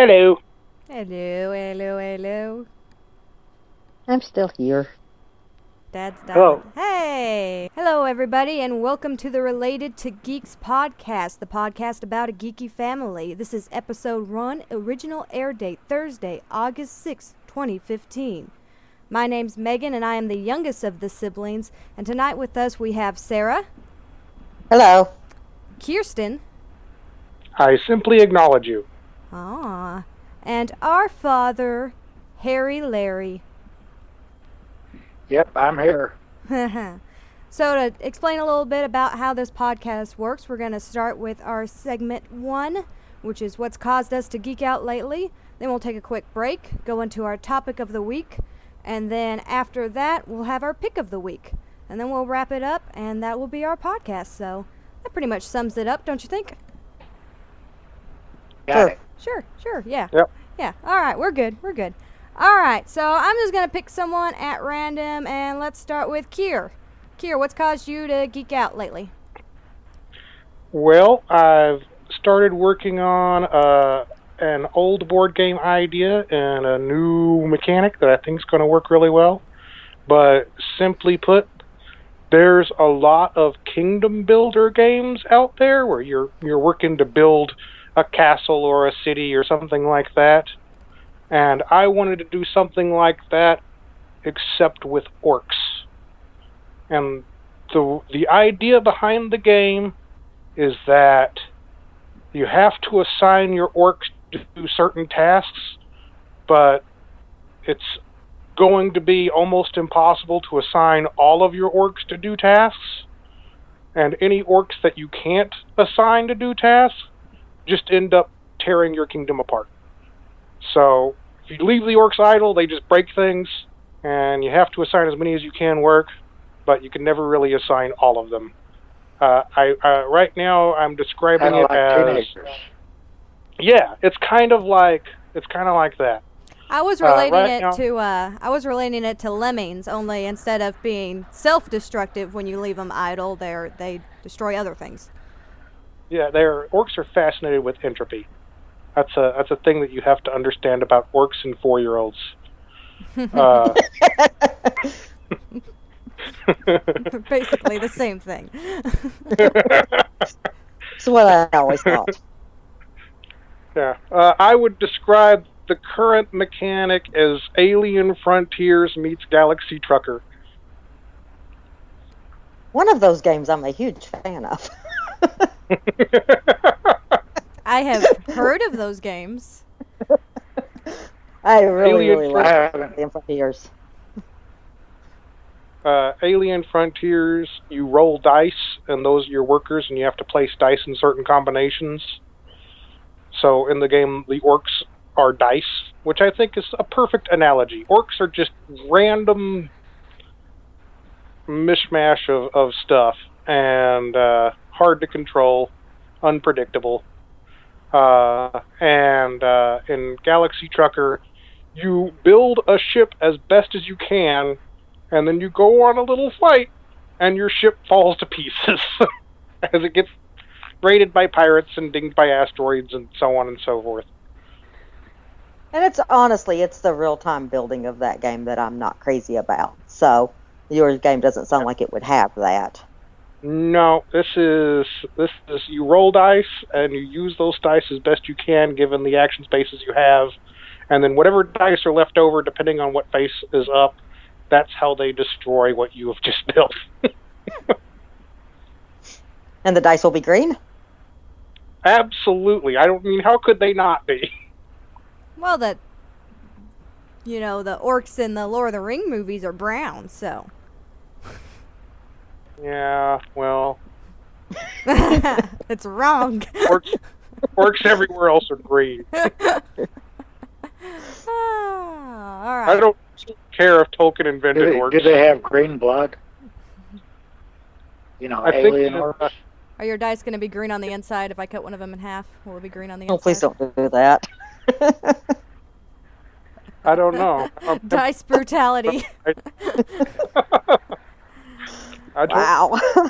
Hello. Hello, hello, hello. I'm still here. Dad's dying. Hello. Hey! Hello, everybody, and welcome to the Related to Geeks podcast, the podcast about a geeky family. This is episode one, original air date Thursday, August 6th, 2015. My name's Megan, and I am the youngest of the siblings, and tonight with us we have Sarah, Hello. Kirsten, I simply acknowledge you. Ah, and our father, Harry Larry. Yep, I'm here. so, to explain a little bit about how this podcast works, we're going to start with our segment one, which is what's caused us to geek out lately. Then we'll take a quick break, go into our topic of the week, and then after that, we'll have our pick of the week. And then we'll wrap it up, and that will be our podcast. So, that pretty much sums it up, don't you think? Got Sure. it. Sure, sure, yeah. Yep. Yeah, all right, we're good, we're good. All right, so I'm just to pick someone at random, and let's start with Kier. Kier, what's caused you to geek out lately? Well, I've started working on uh, an old board game idea and a new mechanic that I think is going to work really well. But simply put, there's a lot of kingdom builder games out there where you're you're working to build a castle or a city or something like that. And I wanted to do something like that except with orcs. And the the idea behind the game is that you have to assign your orcs to do certain tasks, but it's going to be almost impossible to assign all of your orcs to do tasks. And any orcs that you can't assign to do tasks just end up tearing your kingdom apart. So if you leave the orcs idle, they just break things, and you have to assign as many as you can work, but you can never really assign all of them. Uh, I uh, right now I'm describing Kind of it like as teenagers. yeah, it's kind of like it's kind of like that. I was Uh, relating right it now- to uh, I was relating it to lemmings. Only instead of being self-destructive when you leave them idle, they are they destroy other things. Yeah, they're orcs are fascinated with entropy. That's a that's a thing that you have to understand about orcs and four year olds. Uh, Basically the same thing. That's what I always thought. yeah, uh, I would describe the current mechanic as Alien Frontiers meets Galaxy Trucker. One of those games I'm a huge fan of. I have heard of those games. I really, Alien really I like haven't. them uh, Alien Frontiers, you roll dice, and those are your workers, and you have to place dice in certain combinations. So in the game, the orcs are dice, which I think is a perfect analogy. Orcs are just random mishmash of, of stuff, and uh, hard to control, unpredictable. Uh, and uh, in Galaxy Trucker, you build a ship as best as you can and then you go on a little flight, and your ship falls to pieces as it gets raided by pirates and dinged by asteroids and so on and so forth. And it's honestly, it's the real time building of that game that I'm not crazy about. So your game doesn't sound like it would have that. No, this is this is you roll dice and you use those dice as best you can given the action spaces you have, and then whatever dice are left over, depending on what face is up, that's how they destroy what you have just built. And the dice will be green? Absolutely, I don't mean how could they not be? Well, that you know the orcs in the Lord of the Ring movies are brown, so Yeah, well, it's wrong. orcs, orcs everywhere else are green. Ah, all I don't care if Tolkien Do invented they, orcs. do they have green blood? You know, I think alien that, orcs. Are your dice going to be green on the inside if I cut one of them in half? Will it be green on the inside? Oh, please don't do that. I don't know. Um, Dice brutality. I don't. wow.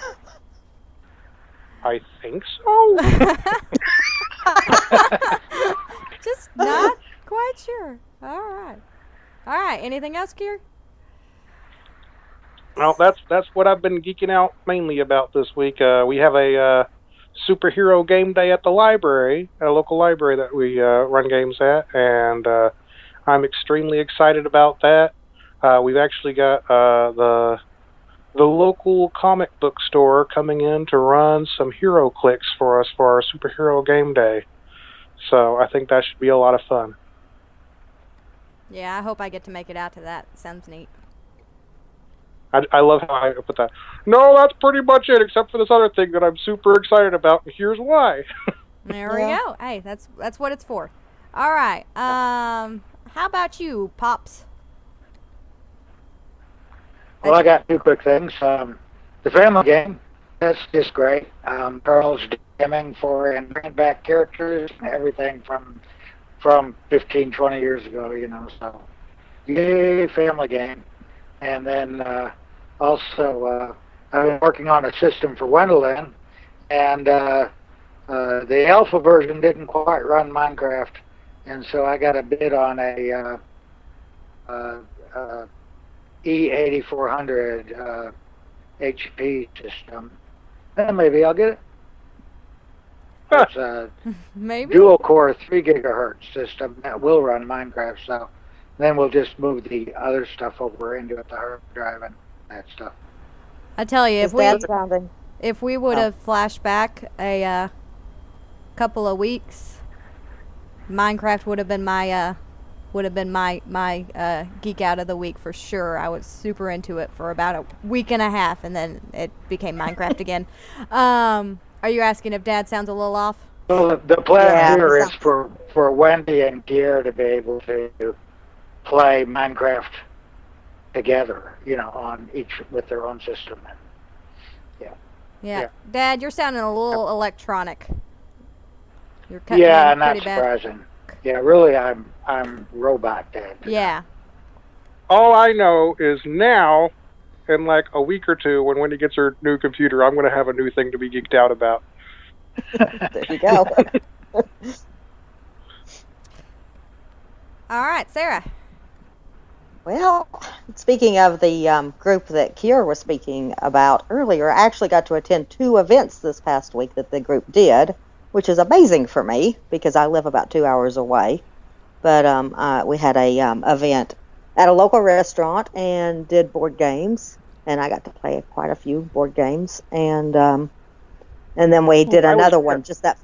I think so. just not quite sure. All right. All right. Anything else, Kier? Well, that's that's what I've been geeking out mainly about this week. Uh, we have a uh, superhero game day at the library, a local library that we uh, run games at, and uh, I'm extremely excited about that. Uh, we've actually got uh, the the local comic book store coming in to run some HeroClix for us for our superhero game day. So I think that should be a lot of fun. Yeah, I hope I get to make it out to that. Sounds neat. I, I love how I put that. No, that's pretty much it, except for this other thing that I'm super excited about, and here's why. There we Yeah. go. Hey, that's that's what it's for. All right. Um, how about you, pops? Well, I got two quick things. Um, the family game, that's just great. Um, Charles Deming for and bringing back characters and everything from from 15, 20 years ago, you know. So, yay, family game. And then uh, also, uh, I've been working on a system for Wendolin, and uh, uh, the alpha version didn't quite run Minecraft, and so I got a bid on a uh, uh, uh, E8400 uh, HP system. And maybe I'll get it. It's a Maybe. dual core 3 gigahertz system that will run Minecraft. So then we'll just move the other stuff over into the hard drive and that stuff. I tell you, if we if we would Oh. have flashed back a uh, couple of weeks, Minecraft would have been my uh, would have been my my uh, geek out of the week for sure. I was super into it for about a week and a half, and then it became Minecraft again. Um, are you asking if Dad sounds a little off? Well, the, the plan Yeah, here so- is for, for Wendy and Kier to be able to play Minecraft together, you know, on each with their own system. Yeah. Yeah. Dad, you're sounding a little electronic. You're cutting yeah, not pretty bad. surprising. Yeah, really, I'm I'm robot dad. Yeah. All I know is now, in like a week or two, when Wendy gets her new computer, I'm going to have a new thing to be geeked out about. There you go. All right, Sarah. Well, speaking of the um, group that Kier was speaking about earlier, I actually got to attend two events this past week that the group did, which is amazing for me because I live about two hours away. But um, uh, we had a um, event at a local restaurant and did board games, and I got to play quite a few board games, and um, and then we did I was another there. one just that.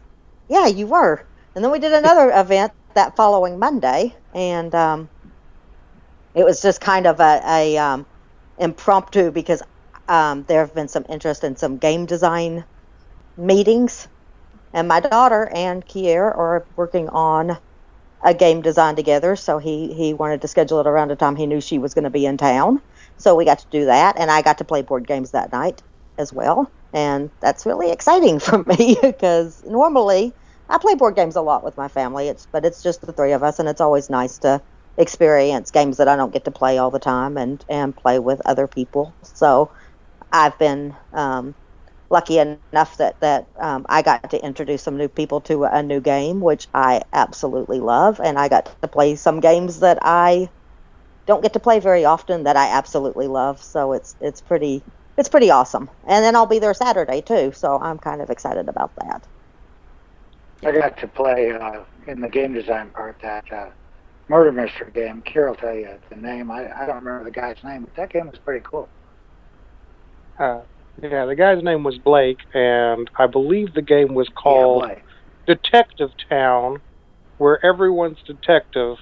Yeah, you were, and then we did another event that following Monday, and um, it was just kind of a, a um, impromptu because um, there have been some interest in some game design meetings, and my daughter and Kier are working on a game design together. So he he wanted to schedule it around a time he knew she was going to be in town. So we got to do that, and I got to play board games that night as well, and that's really exciting for me because normally I play board games a lot with my family. It's but it's just the three of us, and it's always nice to experience games that I don't get to play all the time and and play with other people. So I've been um, lucky enough that that um, I got to introduce some new people to a new game, which I absolutely love, and I got to play some games that I don't get to play very often that I absolutely love. So it's it's pretty it's pretty awesome. And then I'll be there Saturday too, so I'm kind of excited about that. I got to play uh, in the game design part that uh, murder mystery game. Kier will tell you the name. I, I don't remember the guy's name, but that game was pretty cool. Uh, yeah, the guy's name was Blake, and I believe the game was called Blake. Detective Town, where everyone's detective,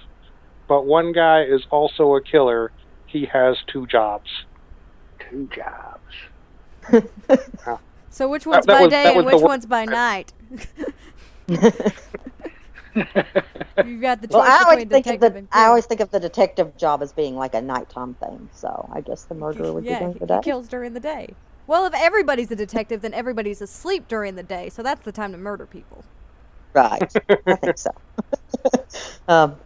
but one guy is also a killer. He has two jobs. two jobs. So which one's that by was- day that and which one's by night? You've got the choice well, I always between think of detective the I always think of the detective job as being like a nighttime thing. So I guess the murderer would yeah, be during he, the he kills during the day. Well, if everybody's a detective, then everybody's asleep during the day, so that's the time to murder people. Right. I think so. um,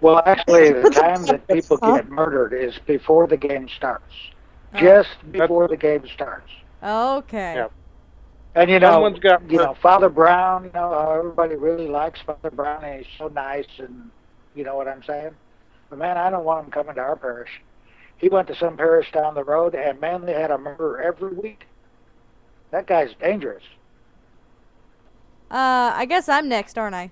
Well, actually, the time that people get murdered is before the game starts. Oh. Just before the game starts. Okay. Yep. And you know, Someone's got you know, Father Brown. You know, how everybody really likes Father Brown, and he's so nice, and you know what I'm saying. But man, I don't want him coming to our parish. He went to some parish down the road, and man, they had a murder every week. That guy's dangerous. Uh, I guess I'm next, aren't I?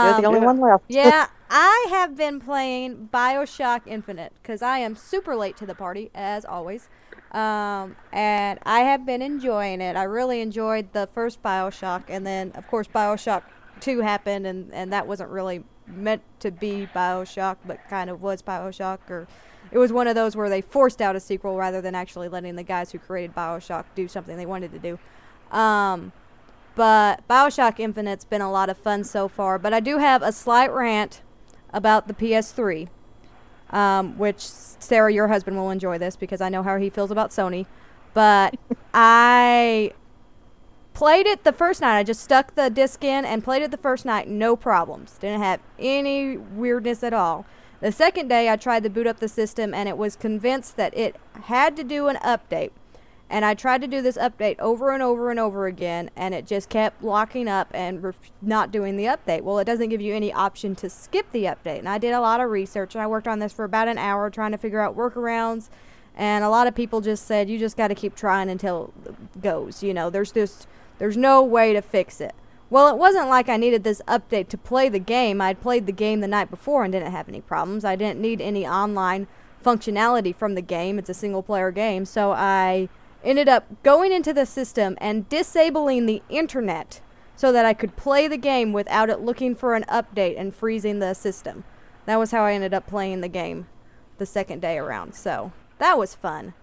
You're Um, the only yeah. one left. yeah, I have been playing Bioshock Infinite because I am super late to the party, as always. Um, and I have been enjoying it. I really enjoyed the first Bioshock, and then, of course, Bioshock 2 happened, and, and that wasn't really meant to be Bioshock, but kind of was Bioshock. Or it was one of those where they forced out a sequel rather than actually letting the guys who created Bioshock do something they wanted to do. Um, but Bioshock Infinite's been a lot of fun so far. But I do have a slight rant about the PS3, um, which Sarah, your husband, will enjoy this because I know how he feels about Sony. But I played it the first night. I just stuck the disc in and played it the first night, no problems. Didn't have any weirdness at all. The second day, I tried to boot up the system and it was convinced that it had to do an update. And I tried to do this update over and over and over again, and it just kept locking up and ref- not doing the update. Well, it doesn't give you any option to skip the update. And I did a lot of research, and I worked on this for about an hour trying to figure out workarounds. And a lot of people just said, you just got to keep trying until it goes. You know, there's just, there's no way to fix it. Well, it wasn't like I needed this update to play the game. I'd played the game the night before and didn't have any problems. I didn't need any online functionality from the game. It's a single player game. So I ended up going into the system and disabling the internet so that I could play the game without it looking for an update and freezing the system. That was how I ended up playing the game the second day around. So that was fun.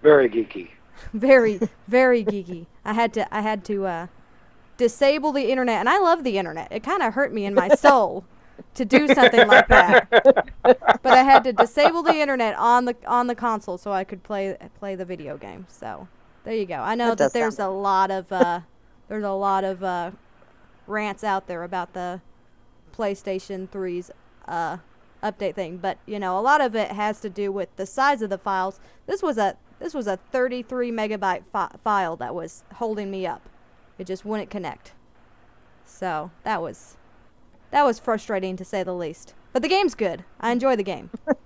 Very geeky. very very geeky. I had to I had to uh, disable the internet, and I love the internet. It kind of hurt me in my soul to do something like that, but I had to disable the internet on the on the console so I could play play the video game. So there you go. I know That that, there's a lot of uh, there's a lot of uh, rants out there about the PlayStation 3's uh, update thing, but you know a lot of it has to do with the size of the files. This was a this was a 33 megabyte fi- file that was holding me up. It just wouldn't connect. So that was that was frustrating to say the least. But the game's good. I enjoy the game.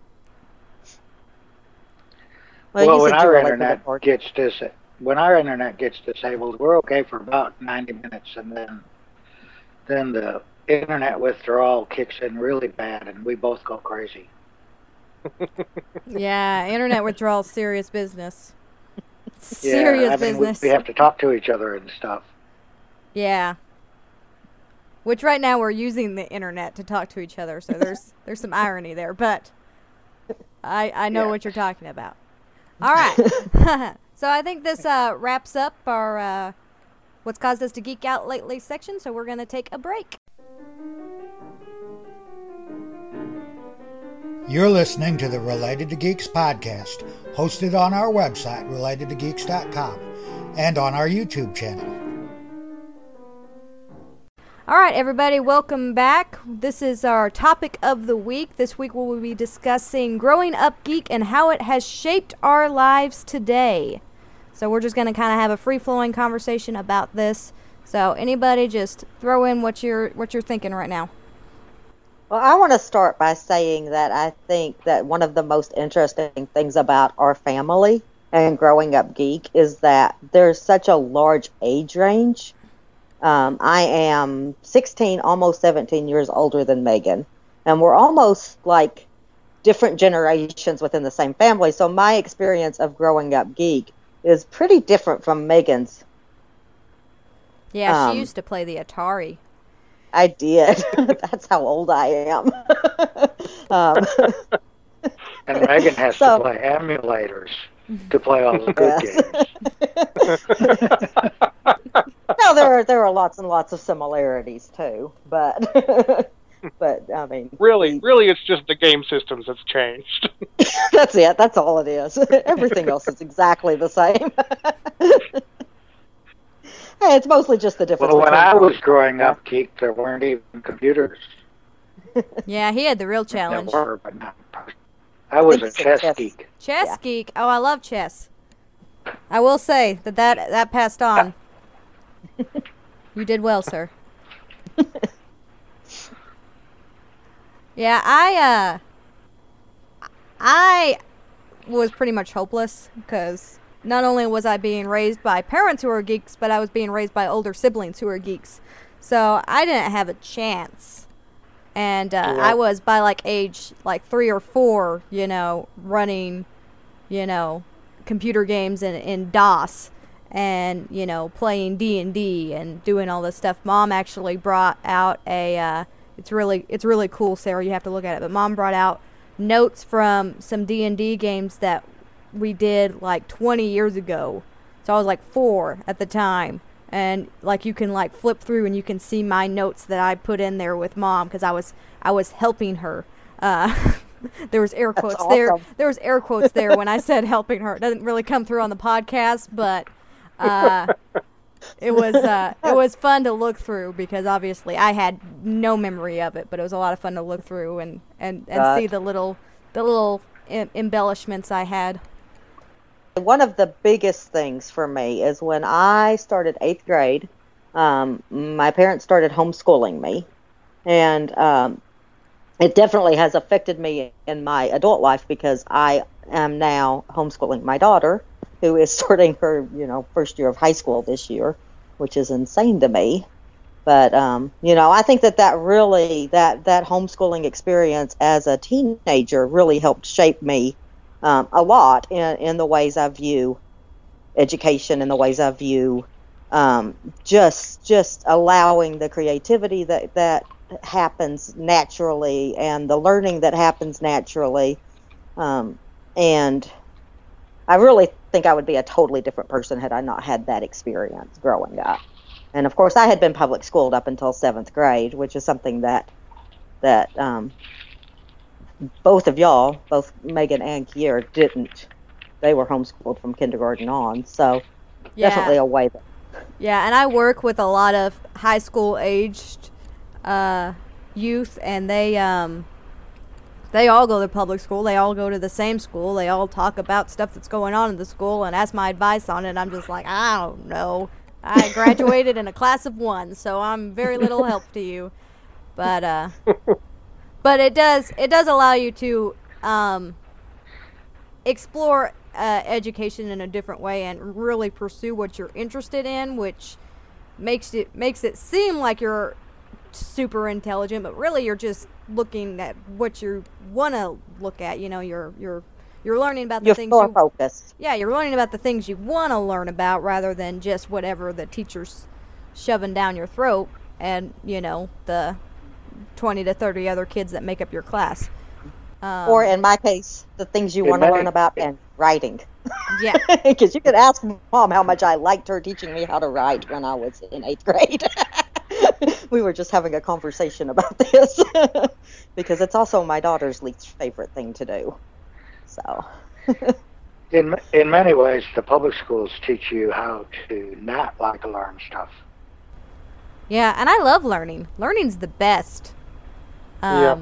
Well, Well, when our were late to the internet party. gets dis when our internet gets disabled, we're okay for about 90 minutes, and then then the internet withdrawal kicks in really bad, and we both go crazy. yeah, internet withdrawal, serious business. Yeah, I mean, we- We, have to talk to each other and stuff. Yeah. Which right now we're using the internet to talk to each other, so there's there's some irony there, but I I know Yeah. what you're talking about. All right. so I think this uh, wraps up our uh, what's caused us to geek out lately section. So we're gonna take a break. You're listening to the Related to Geeks podcast, hosted on our website, relatedtogeeks.com, and on our YouTube channel. All right, everybody, welcome back. This is our topic of the week. This week we will be discussing growing up geek and how it has shaped our lives today. So we're just going to kind of have a free-flowing conversation about this. So anybody just throw in what you're what you're thinking right now. Well, I want to start by saying that I think that one of the most interesting things about our family and growing up geek is that there's such a large age range. Um, I am 16, almost 17 years older than Megan, and we're almost like different generations within the same family. So my experience of growing up geek is pretty different from Megan's. Yeah, Um, she used to play the Atari. I did. That's how old I am. um, And Megan has So- to play emulators to play all the good Yes. games. no, there are there are lots and lots of similarities too, but but I mean, Really, really, it's just the game systems that's changed. that's it. That's all it is. Everything else is exactly the same. Hey, it's mostly just the difference. well, when I was growing up, geek, there weren't even computers. Yeah, he had the real challenge. There challenge. were, but not. I was a a chess chess. geek. Chess Yeah. geek. Oh, I love chess. I will say that that, that passed on. you did well, sir. yeah, I uh I was pretty much hopeless because not only was I being raised by parents who were geeks, but I was being raised by older siblings who were geeks. So I didn't have a chance. And uh, Yeah. I was by like age like three or four, you know, running, you know, computer games in, in DOS and you know playing D&D and doing all this stuff. Mom actually brought out a uh, it's really it's really cool, Sarah. You have to look at it. But mom brought out notes from some D&D games that we did like 20 years ago. So I was like 4 at the time. And like you can like flip through and you can see my notes that I put in there with mom cuz I was I was helping her. Uh there was air quotes there. awesome. There was air quotes there when I said helping her. It doesn't really come through on the podcast, but uh it was uh, it was fun to look through because obviously I had no memory of it, but it was a lot of fun to look through and and, and see the little the little em- embellishments I had. One of the biggest things for me is when I started eighth grade, um, my parents started homeschooling me. And um, it definitely has affected me in my adult life because I am now homeschooling my daughter, who is starting her, you know, first year of high school this year, which is insane to me. But um, you know, I think that that really that that homeschooling experience as a teenager really helped shape me um, a lot in in the ways I view education and the ways I view um, just just allowing the creativity that that happens naturally and the learning that happens naturally. Um, and I really think I would be a totally different person had I not had that experience growing up. And of course I had been public schooled up until seventh grade which is something that that um, both of y'all both Megan and Kier didn't they were homeschooled from kindergarten on so definitely a way that Yeah, and I work with a lot of high school aged uh, youth, and they um, they all go to public school. They all go to the same school. They all talk about stuff that's going on in the school and ask my advice on it. I'm just like, I don't know. I graduated in a class of one, so I'm very little help to you. But uh, but it does it does allow you to um, explore uh, education in a different way and really pursue what you're interested in, which makes it makes it seem like you're super intelligent, but really you're just looking at what you want to look at. You know, you're you're you're learning about the you're things more you focused yeah you're learning about the things you want to learn about rather than just whatever the teacher's shoving down your throat and you know the 20 to 30 other kids that make up your class. Um, or in my case the things you want to learn about and writing yeah, because you could ask mom how much I liked her teaching me how to write when I was in eighth grade. we were just having a conversation about this because it's also my daughter's least favorite thing to do. So, In in many ways, the public schools teach you how to not like to learn stuff. Yeah, and I love learning. Learning's the best. Um, Yeah.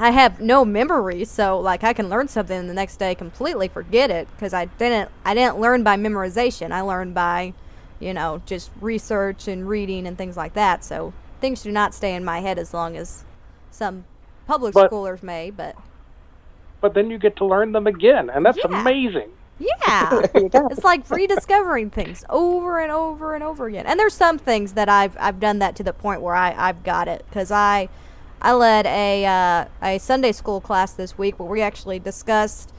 I have no memory, so like I can learn something and the next day completely forget it because I didn't. I didn't learn by memorization. I learned by, you know, just research and reading and things like that. So things do not stay in my head as long as some public But- schoolers may. But But then you get to learn them again, and that's Yeah. amazing. Yeah, there you go. it's like rediscovering things over and over and over again. And there's some things that I've I've done that to the point where I I've got it because I I led a uh, a Sunday school class this week where we actually discussed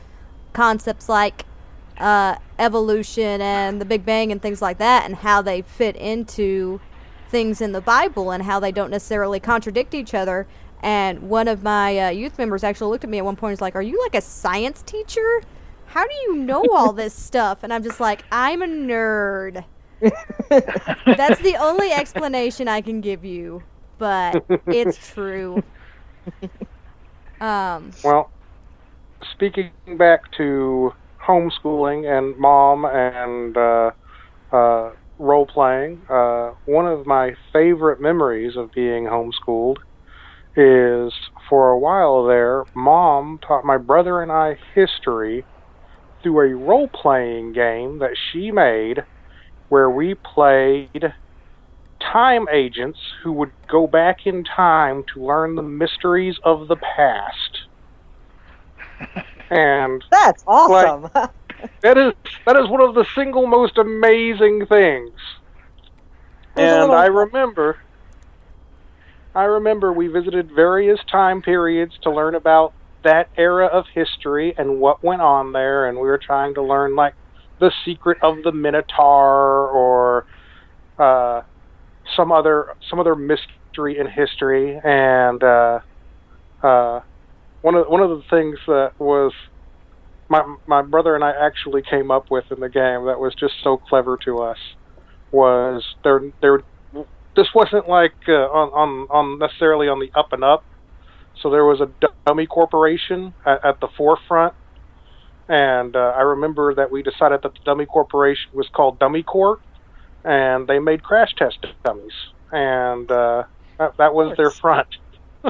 concepts like uh, evolution and the Big Bang and things like that and how they fit into things in the Bible and how they don't necessarily contradict each other. And one of my uh, youth members actually looked at me at one point and was like, Are you like a science teacher? How do you know all this stuff? And I'm just like, I'm a nerd. That's the only explanation I can give you, but it's true. Um, Well, speaking back to homeschooling and mom and uh, uh, role playing, uh, one of my favorite memories of being homeschooled is for a while there, mom taught my brother and I history through a role playing game that she made where we played time agents who would go back in time to learn the mysteries of the past. and That's awesome. that is that is one of the single most amazing things. And little- I remember I remember we visited various time periods to learn about that era of history and what went on there and we were trying to learn like the secret of the Minotaur or uh, some other some other mystery in history. And uh, uh, one of one of the things that was my my brother and I actually came up with in the game that was just so clever to us was there there this wasn't like uh, on, on on necessarily on the up and up so there was a dummy corporation at, at the forefront and uh, I remember that we decided that the dummy corporation was called Dummy Corp and they made crash test dummies and uh, that, that was their front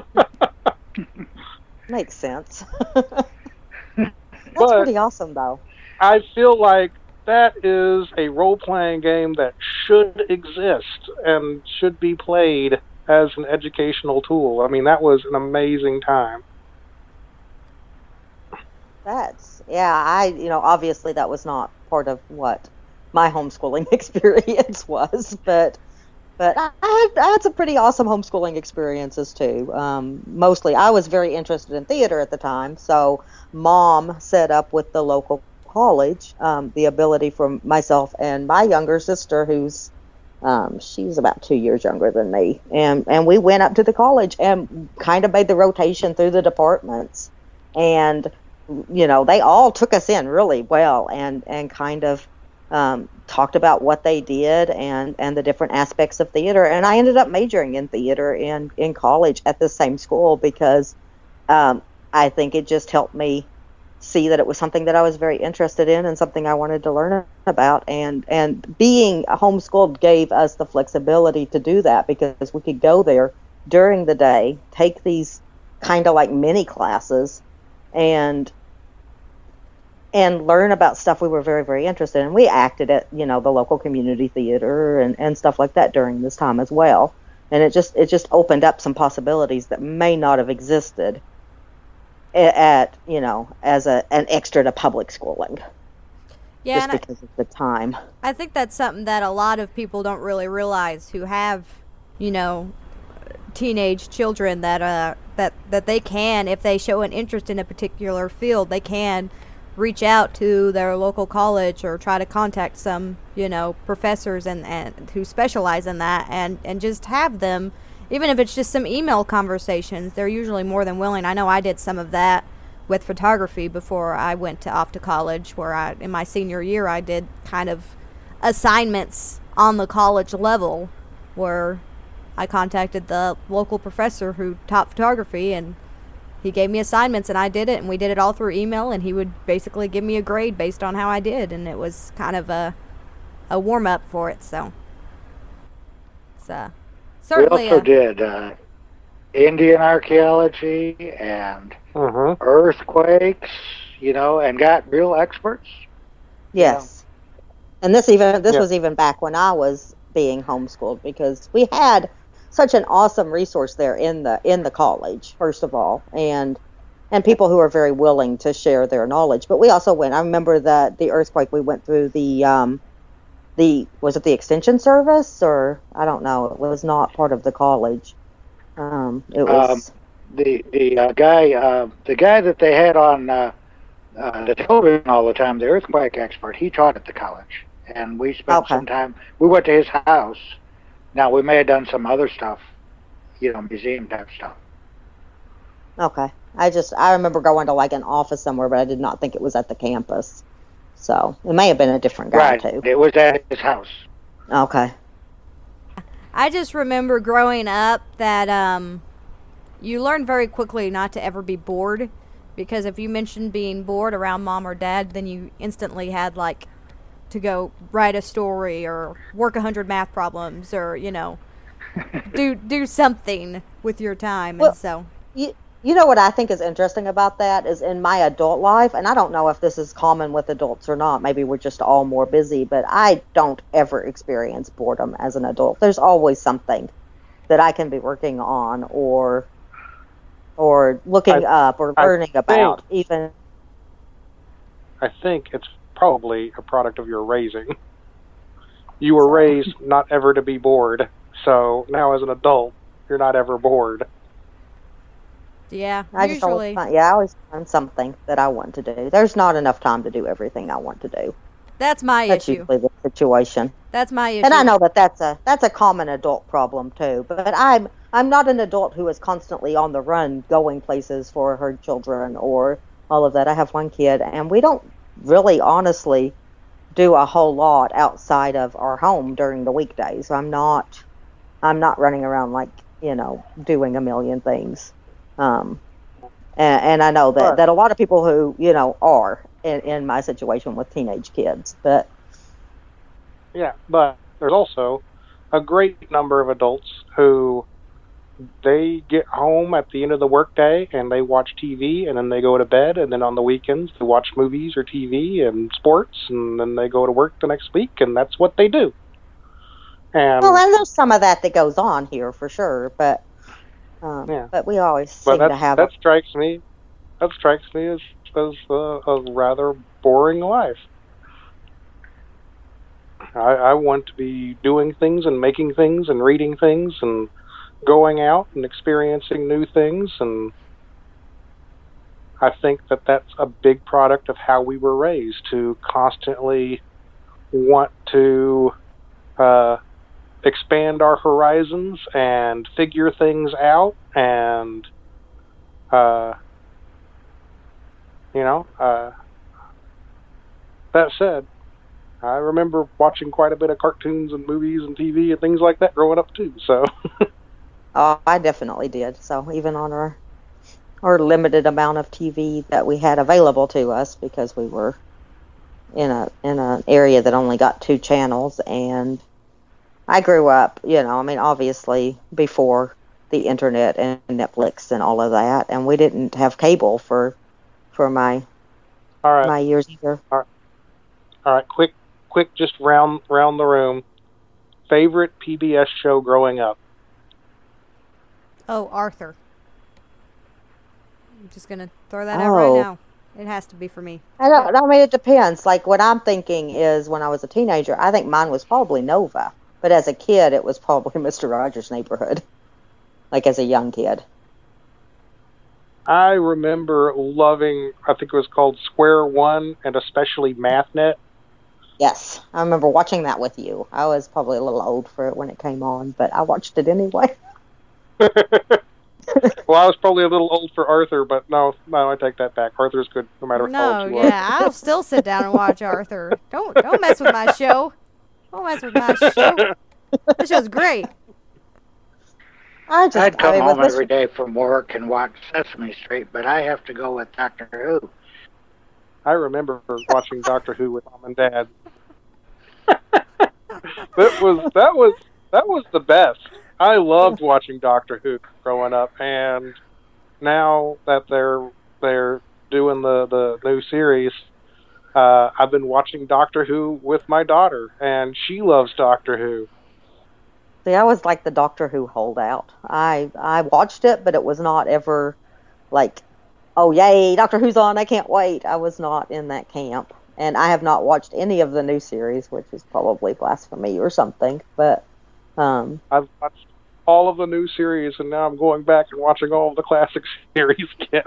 Makes sense. That's But- pretty awesome, though. I feel like that is a role playing game that should exist and should be played as an educational tool. I mean, that was an amazing time. That's yeah. I you know obviously that was not part of what my homeschooling experience was, but but I had, I had some pretty awesome homeschooling experiences too. Um, mostly, I was very interested in theater at the time, so mom set up with the local college um, the ability for myself and my younger sister, who's um, she's about two years younger than me, and and we went up to the college and kind of made the rotation through the departments, and you know they all took us in really well and and kind of um, talked about what they did and and the different aspects of theater. And I ended up majoring in theater in in college at the same school because um, I think it just helped me see that it was something that I was very interested in and something I wanted to learn about. And and being homeschooled gave us the flexibility to do that because we could go there during the day take these kind of like mini classes and and learn about stuff we were very very interested in. We acted at you know the local community theater and, and stuff like that during this time as well. And it just it just opened up some possibilities that may not have existed at you know as a an extra to public schooling. Yeah, just and I, because of the time. I think that's something that a lot of people don't really realize who have, you know, teenage children that uh that that they can if they show an interest in a particular field, they can reach out to their local college or try to contact some, you know, professors and, and who specialize in that and and just have them even if it's just some email conversations, they're usually more than willing. I know I did some of that with photography before I went to off to college where I in my senior year I did kind of assignments on the college level where I contacted the local professor who taught photography and he gave me assignments and I did it and we did it all through email and he would basically give me a grade based on how I did and it was kind of a a warm up for it so it's We also a- did uh, Indian archaeology and Mm-hmm. earthquakes, you know, and got real experts. Yes. And this even this Yeah. was even back when I was being homeschooled because we had such an awesome resource there in the in the college first of all and and people who are very willing to share their knowledge but we also went I remember that the earthquake we went through the um the was it the extension service or I don't know it was not part of the college um it was The the uh, guy uh, the guy that they had on uh, uh, the television all the time, the earthquake expert, he taught at the college, and we spent Okay. some time. We went to his house. Now we may have done some other stuff, you know, museum type stuff. Okay. I just I remember going to like an office somewhere, but I did not think it was at the campus. So it may have been a different guy right. too. It was at his house. Okay. I just remember growing up that um, you learn very quickly not to ever be bored because if you mentioned being bored around mom or dad, then you instantly had like to go write a story or work a hundred math problems or you know do do something with your time Well- and so You you know what I think is interesting about that is in my adult life, and I don't know if this is common with adults or not. Maybe we're just all more busy, but I don't ever experience boredom as an adult. There's always something that I can be working on or or looking I- up or I learning about. Even I think it's probably a product of your raising. You were raised not ever to be bored, so now as an adult, you're not ever bored. Yeah, I just usually. always find, yeah, I always find something that I want to do. There's not enough time to do everything I want to do. That's my That's issue. usually the situation. That's my issue. And I know that that's a that's a common adult problem too. But I'm I'm not an adult who is constantly on the run, going places for her children or all of that. I have one kid, and we don't really, honestly, do a whole lot outside of our home during the weekdays. I'm not I'm not running around like you know doing a million things. Um, and, and I know that, Sure. that a lot of people who you know are in, in my situation with teenage kids, but Yeah, but there's also a great number of adults who they get home at the end of the workday and they watch TV and then they go to bed and then on the weekends they watch movies or TV and sports and then they go to work the next week and that's what they do. And Well, and there's some of that that goes on here for sure, but um, Yeah. but we always but seem to that have that strikes me that strikes me as as a, a rather boring life. I, I want to be doing things and making things and reading things and going out and experiencing new things and I think that that's a big product of how we were raised to constantly want to uh, expand our horizons and figure things out and uh, you know uh, that said i remember watching quite a bit of cartoons and movies and tv and things like that growing up too so Oh, I definitely did. So even on our our limited amount of TV that we had available to us, because we were in a in an area that only got two channels, and I grew up, you know, I mean, obviously before the internet and Netflix and all of that, and we didn't have cable for for my all right my years either. All right. all right, quick quick just round round the room favorite pbs show growing up oh, Arthur. I'm just gonna throw that out Oh. right now. It has to be for me. I don't. I mean, it depends. Like what I'm thinking is when I was a teenager, I think mine was probably Nova, but as a kid, it was probably Mister Rogers' Neighborhood. Like as a young kid. i remember loving i think it was called square one and especially mathnet Yes, I remember watching that with you. I was probably a little old for it when it came on, but I watched it anyway. well, I was probably a little old for Arthur, but no, no, I take that back. Arthur's good no matter how No, old you are. yeah, I'll still sit down and watch Arthur. Don't don't mess with my show. Oh, Don't mess with my show. This show's great. I just, I'd I come mean, home every day from work and watch Sesame Street, but I have to go with Doctor Who. I remember watching Doctor Who with mom and dad. that was that was that was the best. I loved watching Doctor Who growing up, and now that they're they're doing the the new series, uh, I've been watching Doctor Who with my daughter, and she loves Doctor Who. See, I was like the Doctor Who holdout. I I watched it, but it was not ever like, oh yay, Doctor Who's on! I can't wait. I was not in that camp, and I have not watched any of the new series, which is probably blasphemy or something. But um, I've watched all of the new series, and now I'm going back and watching all of the classic series again.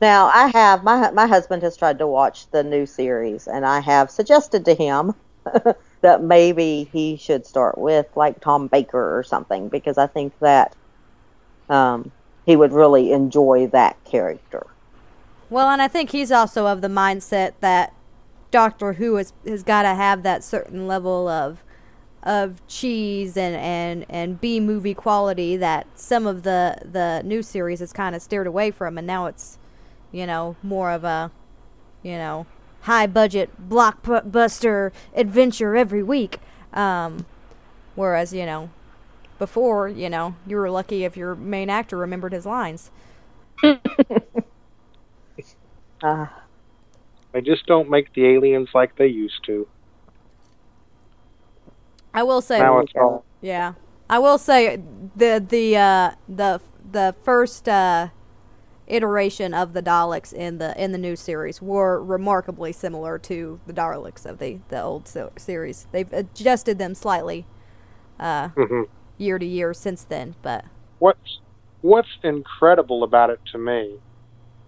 now I have my my husband has tried to watch the new series, and I have suggested to him that maybe he should start with like Tom Baker or something because I think that um, he would really enjoy that character. Well, and I think he's also of the mindset that Doctor Who has has got to have that certain level of of cheese and and and B movie quality that some of the the new series has kind of steered away from, and now it's you know more of a you know high budget blockbuster adventure every week. Um, whereas you know before you know you were lucky if your main actor remembered his lines. Uh, They just don't make the aliens like they used to. I will say, Now it's all yeah, I will say the the uh, the the first uh, iteration of the Daleks in the in the new series were remarkably similar to the Daleks of the the old series. They've adjusted them slightly uh, Mhm. year to year since then, but what's what's incredible about it to me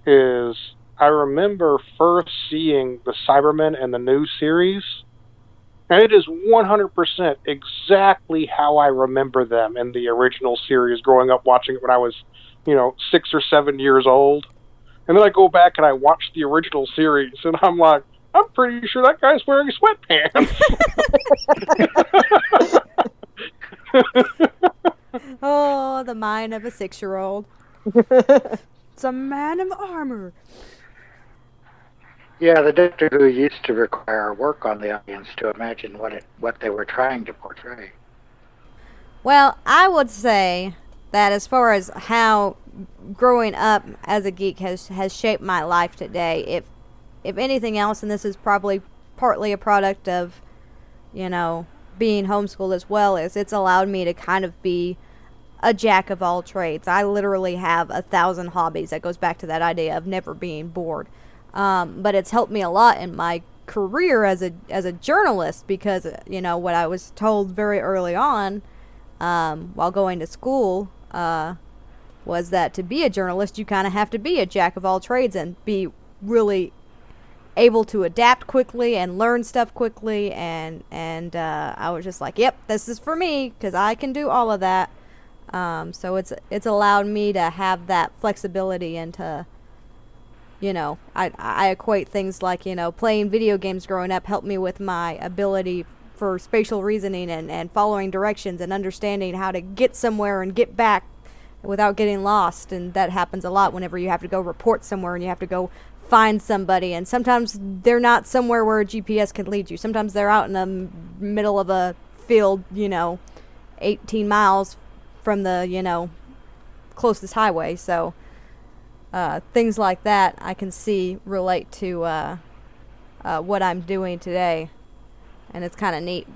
is I remember first seeing the Cybermen in the new series, and it is 100% exactly how I remember them in the original series growing up watching it when I was, you know, six or seven years old. And then I go back and I watch the original series, and I'm like, I'm pretty sure that guy's wearing sweatpants. oh, the mind of a six year old. it's a man of armor. Yeah, the Doctor Who used to require work on the audience to imagine what it what they were trying to portray. Well, I would say that as far as how growing up as a geek has has shaped my life today, if if anything else, and this is probably partly a product of, you know, being homeschooled as well, is it's allowed me to kind of be a jack of all trades. I literally have a thousand hobbies. That goes back to that idea of never being bored. Um, but it's helped me a lot in my career as a as a journalist because you know what I was told very early on um, while going to school uh, was that to be a journalist, you kind of have to be a jack of all trades and be really able to adapt quickly and learn stuff quickly. And and uh, I was just like, yep, this is for me because I can do all of that. Um, so it's it's allowed me to have that flexibility and to you know, I, I equate things like, you know, playing video games growing up helped me with my ability for spatial reasoning and, and following directions and understanding how to get somewhere and get back without getting lost. And that happens a lot whenever you have to go report somewhere and you have to go find somebody. And sometimes they're not somewhere where a GPS can lead you. Sometimes they're out in the m- middle of a field, you know, 18 miles from the, you know, closest highway. So uh, things like that I can see relate to uh, uh, what I'm doing today, and it's kind of neat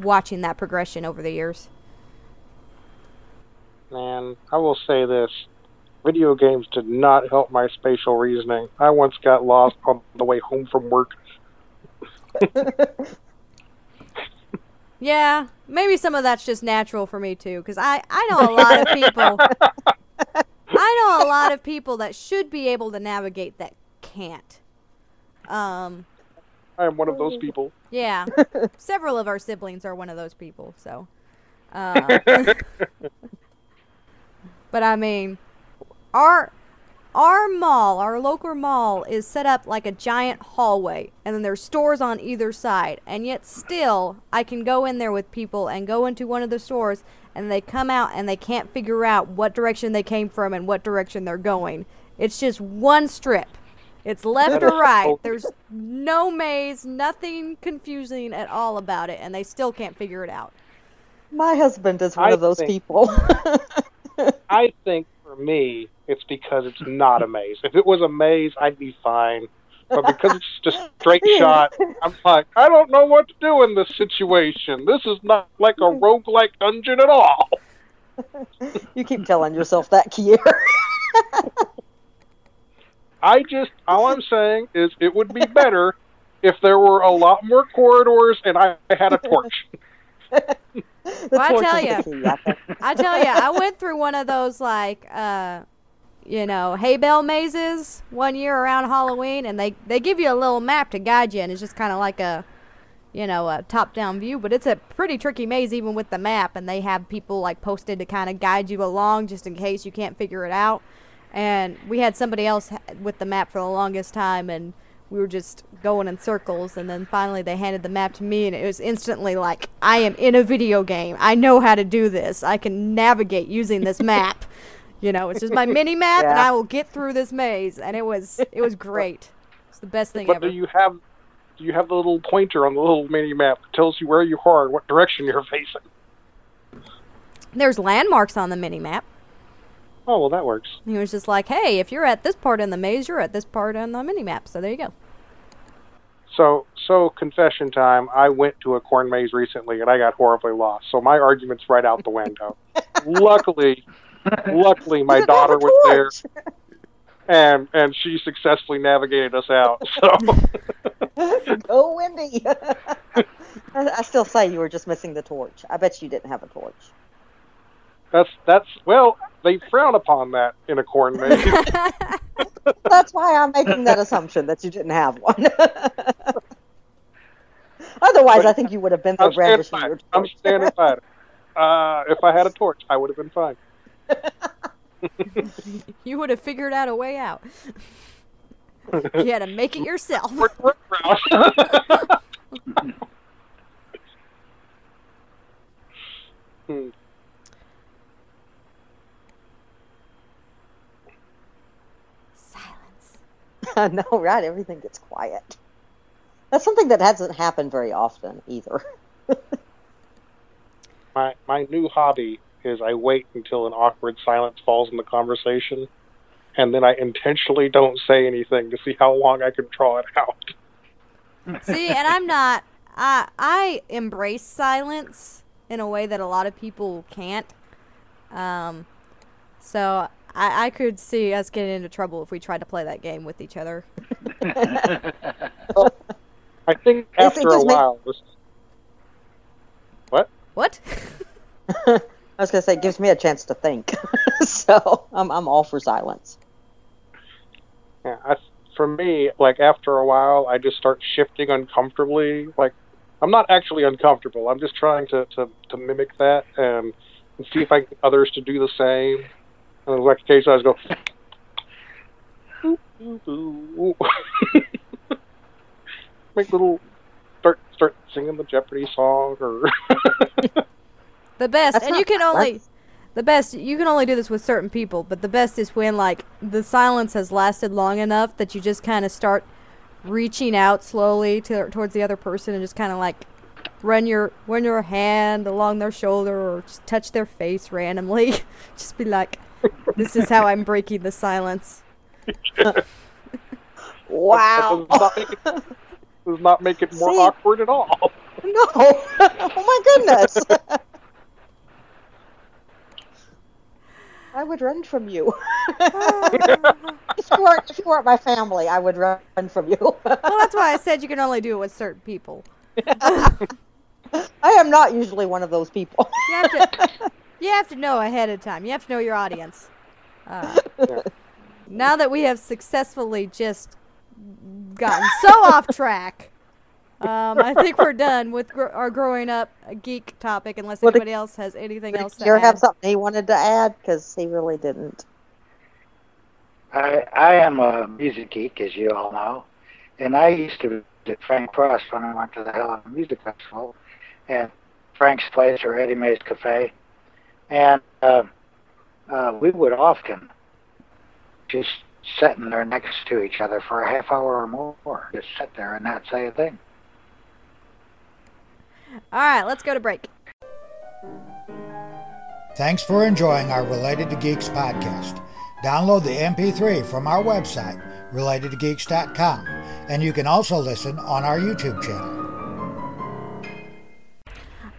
watching that progression over the years. Man, I will say this. Video games did not help my spatial reasoning. I once got lost on the way home from work. Yeah, maybe some of that's just natural for me too, because I I know a lot of people. Know a lot of people that should be able to navigate that can't. Um, I am one of those people. yeah, several of our siblings are one of those people. So, uh, but I mean, our our mall, our local mall, is set up like a giant hallway, and then there's stores on either side. And yet, still, I can go in there with people and go into one of the stores, and they come out and they can't figure out what direction they came from and what direction they're going. It's just one strip. It's left or right. There's no maze, nothing confusing at all about it, and they still can't figure it out. My husband is one I of those think- people. I think for me, it's because it's not a maze. If it was a maze, I'd be fine. But because it's just a straight shot, I'm like, I don't know what to do in this situation. This is not like a roguelike dungeon at all. you keep telling yourself that, Kier. I just, all I'm saying is it would be better if there were a lot more corridors and I had a torch. Well, I tell is ya. the key, I. I tell you, I went through one of those like, uh, you know, hay bale mazes one year around Halloween, and they they give you a little map to guide you, and it's just kind of like a, you know, a top-down view, but it's a pretty tricky maze even with the map, and they have people like posted to kind of guide you along just in case you can't figure it out. And we had somebody else with the map for the longest time, and we were just going in circles. And then finally, they handed the map to me, and it was instantly like, I am in a video game. I know how to do this. I can navigate using this map. You know, it's just my mini map, and I will get through this maze. And it was it was great. It's the best thing But ever. do you have do you have the little pointer on the little mini map that tells you where you are and what direction you're facing? There's landmarks on the mini map. Oh well, that works. He was just like, "Hey, if you're at this part in the maze, you're at this part on the mini map." So there you go. So, so confession time. I went to a corn maze recently, and I got horribly lost. So my argument's right out the window. luckily, luckily, my You didn't have daughter was there, and and she successfully navigated us out. So, Go, Wendy. I, I still say you were just missing the torch. I bet you didn't have a torch. that's that's well, they frown upon that in a corn maze. That's why I'm making that assumption that you didn't have one. Otherwise, I think you would have been there brandishing your it. I'm standing by it. Uh, if I had a torch, I would have been fine. you would have figured out a way out. you had to make it yourself. Work- work around. Hmm. Silence. I know, right? Everything gets quiet. That's something that hasn't happened very often either. my my new hobby is I wait until an awkward silence falls in the conversation, and then I intentionally don't say anything to see how long I can draw it out. See, and I'm not. I I embrace silence in a way that a lot of people can't. Um, so I I could see us getting into trouble if we tried to play that game with each other. I think It- it after a just make- while, what? What? I was gonna say, it gives me a chance to think. so I'm I'm all for silence. Yeah, I, for me, like after a while, I just start shifting uncomfortably. Like I'm not actually uncomfortable. I'm just trying to to, to mimic that and, and see if I get others to do the same. And like occasionally, I just go. Make little start start singing the Jeopardy song or The best, That's and not you can only silence. the best. You can only do this with certain people, but the best is when like the silence has lasted long enough that you just kind of start reaching out slowly to towards the other person and just kind of like run your run your hand along their shoulder or just touch their face randomly. just be like, "This is how I'm breaking the silence." Wow. That does not make it, does not make it more See? awkward at all. no. oh my goodness. I would run from you. if you weren't if you weren't my family, I would run from you. Well, that's why I said you can only do it with certain people. I am not usually one of those people. You have to, you have to know ahead of time. You have to know your audience. Uh, now that we have successfully just gotten so off track, um, I think we're done with gr- our growing up geek topic. Unless Well, the- anybody else has anything else to you add. have something he wanted to add because he really didn't. I I am a music geek, as you all know, and I used to visit Frank Frost when I went to the Helena Music Festival, and Frank's place or Eddie Mae's Cafe, and uh, uh, we would often just sitting there next to each other for a half hour or more, just sit there and not say a thing. All right, let's go to break. Thanks for enjoying our Related to Geeks podcast. Download the MP3 from our website, relatedtogeeks.com, and you can also listen on our YouTube channel.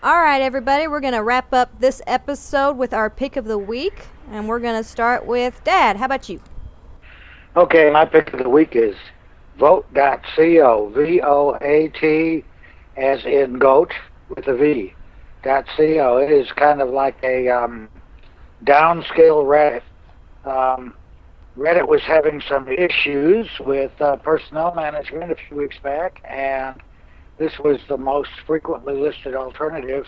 All right, everybody, we're gonna wrap up this episode with our pick of the week, and we're gonna start with Dad. How about you? Okay, my pick of the week is voat.co, V-O-A-T, as in goat with a V. Dot .co. It is kind of like a um, downscale Reddit. Um, Reddit was having some issues with uh, personnel management a few weeks back, and this was the most frequently listed alternative.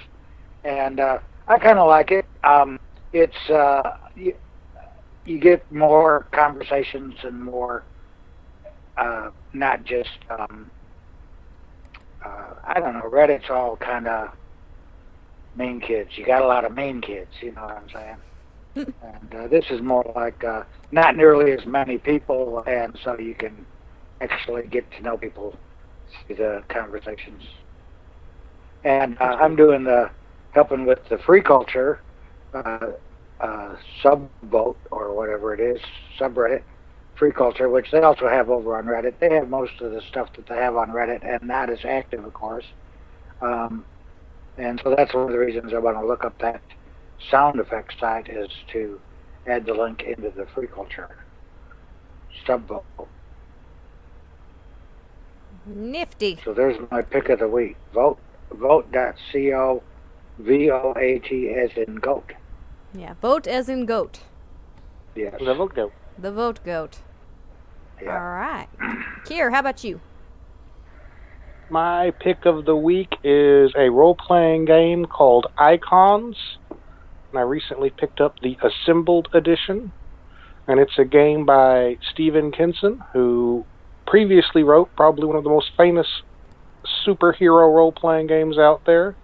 And uh, I kind of like it. Um, it's uh, you, you get more conversations and more, uh, not just, um, uh, I don't know, Reddit's all kind of mean kids. You got a lot of mean kids, you know what I'm saying? and uh, this is more like uh, not nearly as many people, and so you can actually get to know people through the conversations. And uh, I'm doing the helping with the free culture uh, uh, subvote or whatever it is, subreddit, Free Culture, which they also have over on Reddit. They have most of the stuff that they have on Reddit, and not as active, of course. Um, and so that's one of the reasons I want to look up that sound effects site is to add the link into the Free Culture subvote. Nifty. So there's my pick of the week. Voat voat.co V O A T as in goat. Yeah, voat as in goat. Yes. The vote go. The vote goat. Yeah. All right. Kier, how about you? My pick of the week is a role playing game called Icons. And I recently picked up the Assembled Edition. And it's a game by Stephen Kenson, who previously wrote probably one of the most famous superhero role playing games out there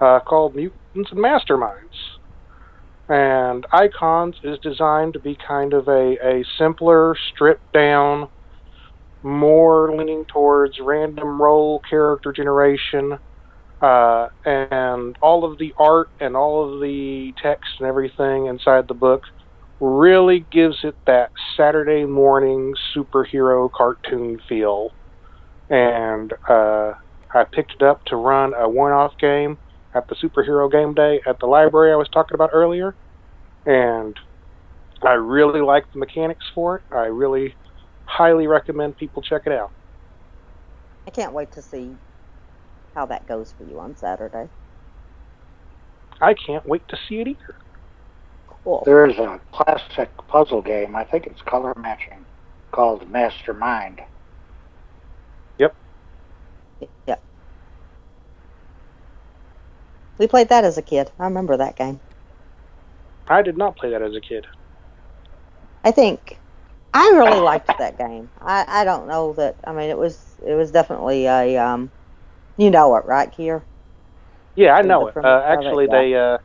uh, called Mutants and Masterminds. And Icons is designed to be kind of a, a simpler, stripped down, more leaning towards random role character generation. Uh, and all of the art and all of the text and everything inside the book really gives it that Saturday morning superhero cartoon feel. And uh, I picked it up to run a one off game at the superhero game day at the library I was talking about earlier. And I really like the mechanics for it. I really highly recommend people check it out. I can't wait to see how that goes for you on Saturday. I can't wait to see it either. Cool. There is a classic puzzle game, I think it's color matching, called Mastermind. Yeah. We played that as a kid. I remember that game. I did not play that as a kid. I think I really liked that game. I, I don't know that I mean it was it was definitely a um you know it, right, here. Yeah, I know it. Uh, of it, actually, yeah. they uh,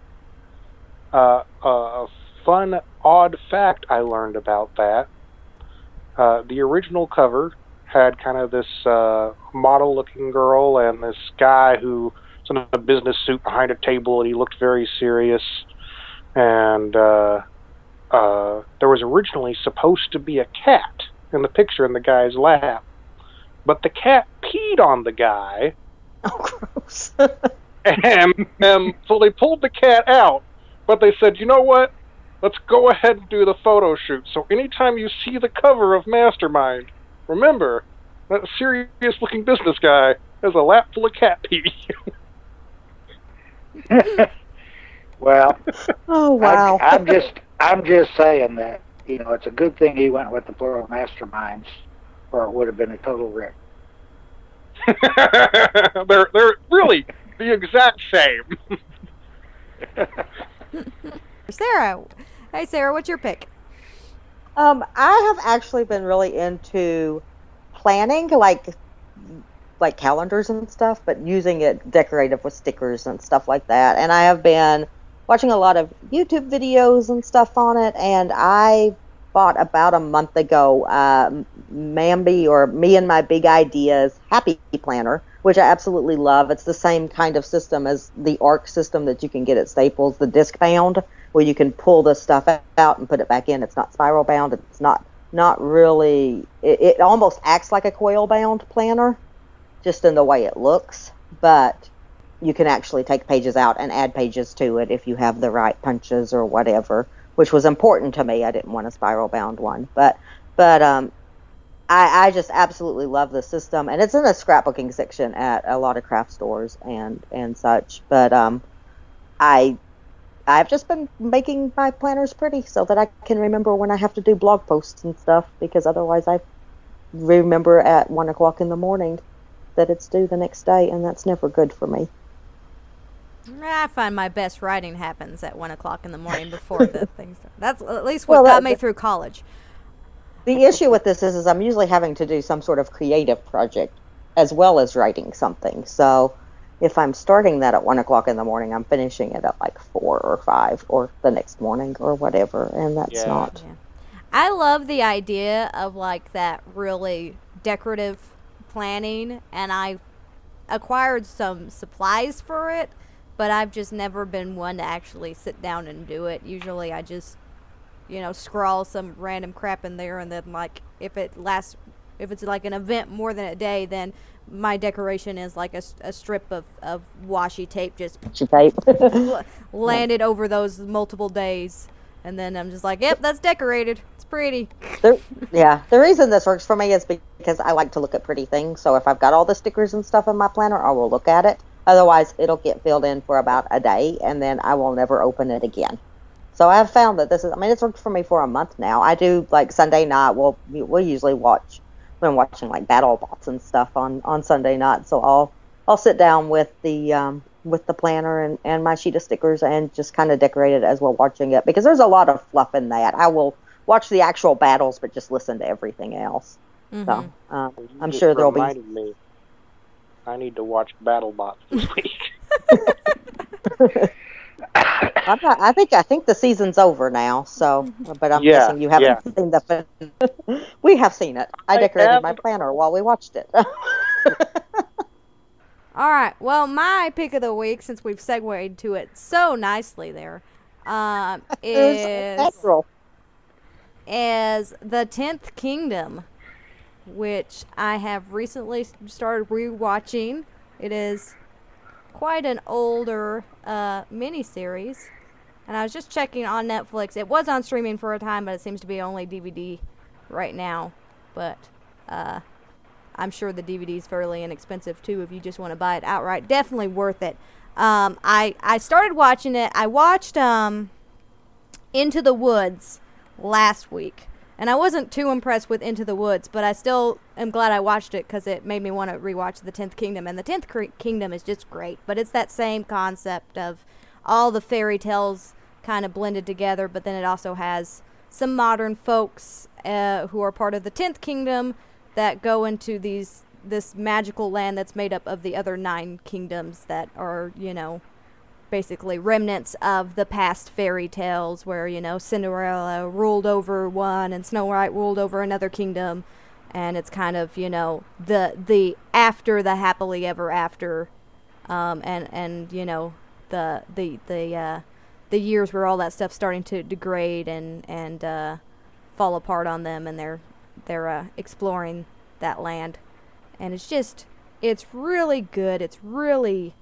uh, uh, a fun, odd fact I learned about that. Uh, the original cover had kind of this uh, model-looking girl and this guy who in a business suit behind a table, and he looked very serious. And uh, uh, there was originally supposed to be a cat in the picture in the guy's lap, but the cat peed on the guy Oh, gross. and um, so they pulled the cat out, but they said, you know what? Let's go ahead and do the photo shoot. So anytime you see the cover of Mastermind, remember that serious-looking business guy has a lap full of cat pee. well, oh wow. I'm, I'm just I'm just saying that you know it's a good thing he went with the plural masterminds, or it would have been a total rip. they're they're really the exact same. Sarah. Hey, Sarah, what's your pick? Um, I have actually been really into planning, like like calendars and stuff, but using it decorative with stickers and stuff like that. And I have been watching a lot of YouTube videos and stuff on it. And I bought about a month ago uh, Mambi or Me and My Big Ideas Happy Planner, which I absolutely love. It's the same kind of system as the ARC system that you can get at Staples, the disc bound, where you can pull the stuff out and put it back in. It's not spiral bound. It's not not really. It, it almost acts like a coil bound planner, just in the way it looks. But you can actually take pages out and add pages to it if you have the right punches or whatever, which was important to me. I didn't want a spiral bound one, but but um, I, I just absolutely love the system, and it's in the scrapbooking section at a lot of craft stores and and such. But um, I I've just been making my planners pretty so that I can remember when I have to do blog posts and stuff because otherwise I remember at one o'clock in the morning that it's due the next day, and that's never good for me. I find my best writing happens at one o'clock in the morning before the things. That's at least what Well, got that- me through college. The issue with this is, is I'm usually having to do some sort of creative project as well as writing something. So if I'm starting that at one o'clock in the morning, I'm finishing it at like four or five or the next morning or whatever, and that's Yeah. not. Yeah. I love the idea of like that really decorative planning, and I acquired some supplies for it. but I've just never been one to actually sit down and do it. Usually, I just you know scrawl some random crap in there, and then like if it lasts, if it's like an event more than a day, then my decoration is like a strip of, of washi tape just tape. landed over those multiple days. And then I'm just like, yep, that's decorated. Pretty. The, yeah, the reason this works for me is because I like to look at pretty things. So if I've got all the stickers and stuff in my planner, I will look at it. Otherwise, it'll get filled in for about a day, and then I will never open it again. So I've found that this is. I mean, it's worked for me for a month now. I do like Sunday night. We'll we'll usually watch. Been watching like BattleBots and stuff on on Sunday night. So I'll I'll sit down with the um, with the planner and, and my sheet of stickers and just kind of decorate it as we're watching it because there's a lot of fluff in that. I will watch the actual battles, but just listen to everything else. Mhm. So um, You I'm just sure there'll be. Me. I need to watch BattleBots this week. I'm not, I think I think the season's over now. So, but I'm Yeah, guessing you haven't yeah. seen the. fin- we have seen it. I I decorated my haven't. planner while we watched it. All right. Well, my pick of the week, since we've segued to it so nicely there, um, It was is natural. Is the Tenth Kingdom, which I have recently started rewatching. It is quite an older uh, miniseries, and I was just checking on Netflix. It was on streaming for a time, but it seems to be only DVD right now. But uh, I'm sure the DVD is fairly inexpensive too if you just want to buy it outright. Definitely worth it. Um, I I started watching it. I watched um, Into the Woods last week, and I wasn't too impressed with Into the Woods, but I still am glad I watched it because it made me want to rewatch The Tenth Kingdom. And The Tenth Kingdom is just great, but it's that same concept of all the fairy tales kind of blended together, but then it also has some modern folks uh, who are part of the Tenth Kingdom that go into these this magical land that's made up of the other nine kingdoms that are you know basically remnants of the past fairy tales where you know Cinderella ruled over one and Snow White ruled over another kingdom. And it's kind of you know the the after the happily ever after. Um, and and you know the the the uh, the years where all that stuff's starting to degrade and and uh, fall apart on them and they're they're uh, exploring that land. And it's just it's really good. It's really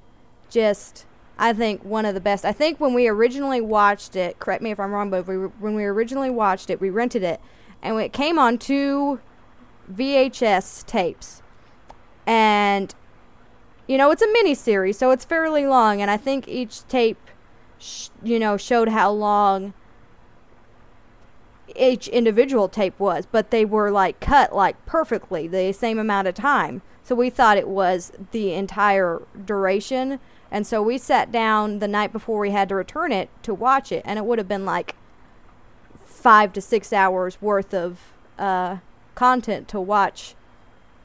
just I think one of the best. I think when we originally watched it, correct me if I'm wrong, but we, when we originally watched it, we rented it, and it came on two VHS tapes, and you know it's a mini series, so it's fairly long, and I think each tape, sh- you know, showed how long each individual tape was, but they were like cut like perfectly the same amount of time. So we thought it was the entire duration. And so we sat down the night before we had to return it to watch it, and it would have been like five to six hours worth of uh, content to watch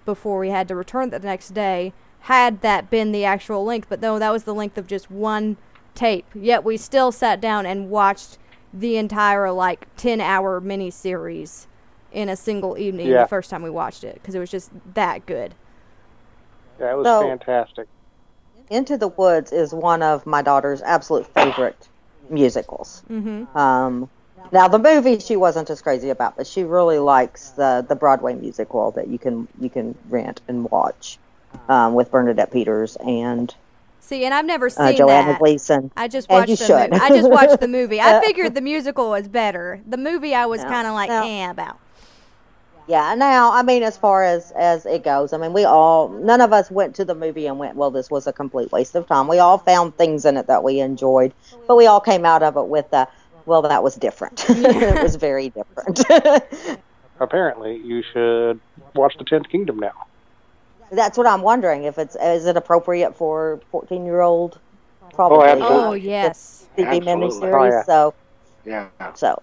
before we had to return it the next day. Had that been the actual length, but no, that was the length of just one tape. Yet we still sat down and watched the entire like 10 hour miniseries in a single evening Yeah. the first time we watched it because it was just that good. That was So- fantastic. Into the Woods is one of my daughter's absolute favorite musicals. Mm-hmm. Um, now the movie she wasn't as crazy about, but she really likes the the Broadway musical that you can you can rent and watch um, with Bernadette Peters and See, and I've never seen uh, Joanna that. Gleason. I just watched the should. movie. I just watched the movie. I Uh, figured the musical was better. The movie I was No, kind of like no. eh about. Yeah. Now, I mean, as far as as it goes, I mean, we all none of us went to the movie and went, well, this was a complete waste of time. We all found things in it that we enjoyed, but we all came out of it with the, well, that was different. it was very different. Apparently, you should watch the Tenth Kingdom now. That's what I'm wondering if it's is it appropriate for 14 year old probably oh, absolutely. Oh yes. TV Absolutely. miniseries. Oh, yeah. So Yeah. so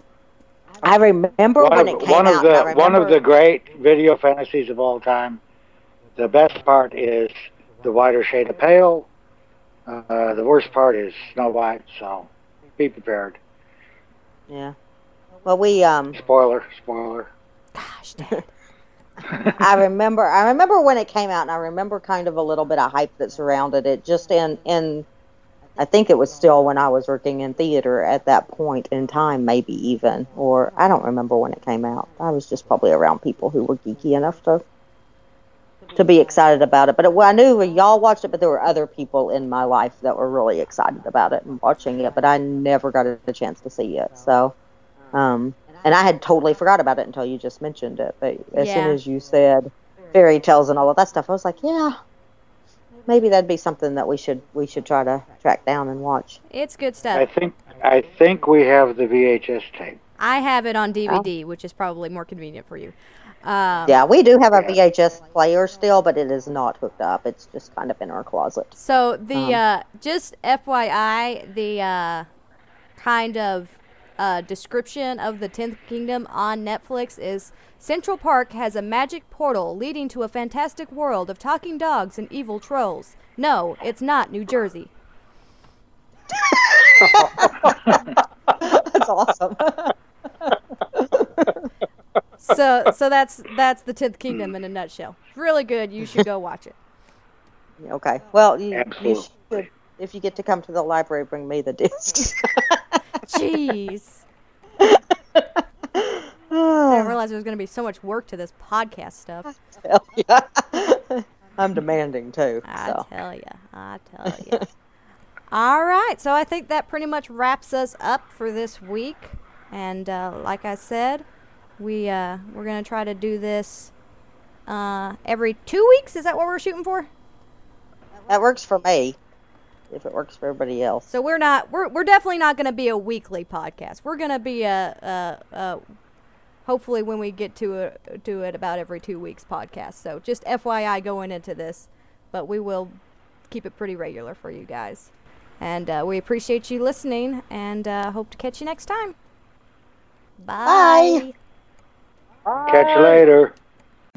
I remember One when of, it came one out. of I the one of the great video fantasies of all time. The best part is the whiter shade of pale. Uh, the worst part is Snow White. So be prepared. yeah. Well, we um Spoiler. Spoiler. Gosh, Dad. I remember I remember when it came out and I remember kind of a little bit of hype that surrounded it just in in I think it was still when I was working in theater at that point in time, maybe even, or I don't remember when it came out. I was just probably around people who were geeky enough to to be excited about it. But it, well, I knew y'all watched it, but there were other people in my life that were really excited about it and watching it. But I never got a chance to see it. So, um, and I had totally forgot about it until you just mentioned it. But as yeah. soon as you said fairy tales and all of that stuff, I was like, yeah, maybe that'd be something that we should we should try to track down and watch. It's good stuff. I think I think we have the VHS tape. I have it on DVD, oh. which is probably more convenient for you. Um, yeah, we do have a VHS player still, but it is not hooked up. It's just kind of in our closet. So the um, uh, just FYI, the uh, kind of uh, description of the Tenth Kingdom on Netflix is Central Park has a magic portal leading to a fantastic world of talking dogs and evil trolls. No, it's not New Jersey. that's awesome. so so that's that's the Tenth Kingdom in a nutshell. Really good. You should go watch it. Okay. Well, you, you should, if you get to come to the library, bring me the discs. Jeez. I didn't realize there was going to be so much work to this podcast stuff. Hell yeah. I'm demanding too. I so. tell you. I tell you. All right. So I think that pretty much wraps us up for this week. And uh, like I said, we uh, we're gonna try to do this uh, every two weeks. Is that what we're shooting for? That works for me if it works for everybody else. So we're not we're we're definitely not going to be a weekly podcast. We're going to be a, a, a, hopefully when we get to a, do it about every two weeks podcast. So just FYI going into this, but we will keep it pretty regular for you guys. And uh, we appreciate you listening, and uh, hope to catch you next time. Bye. Bye. Bye. Catch you later.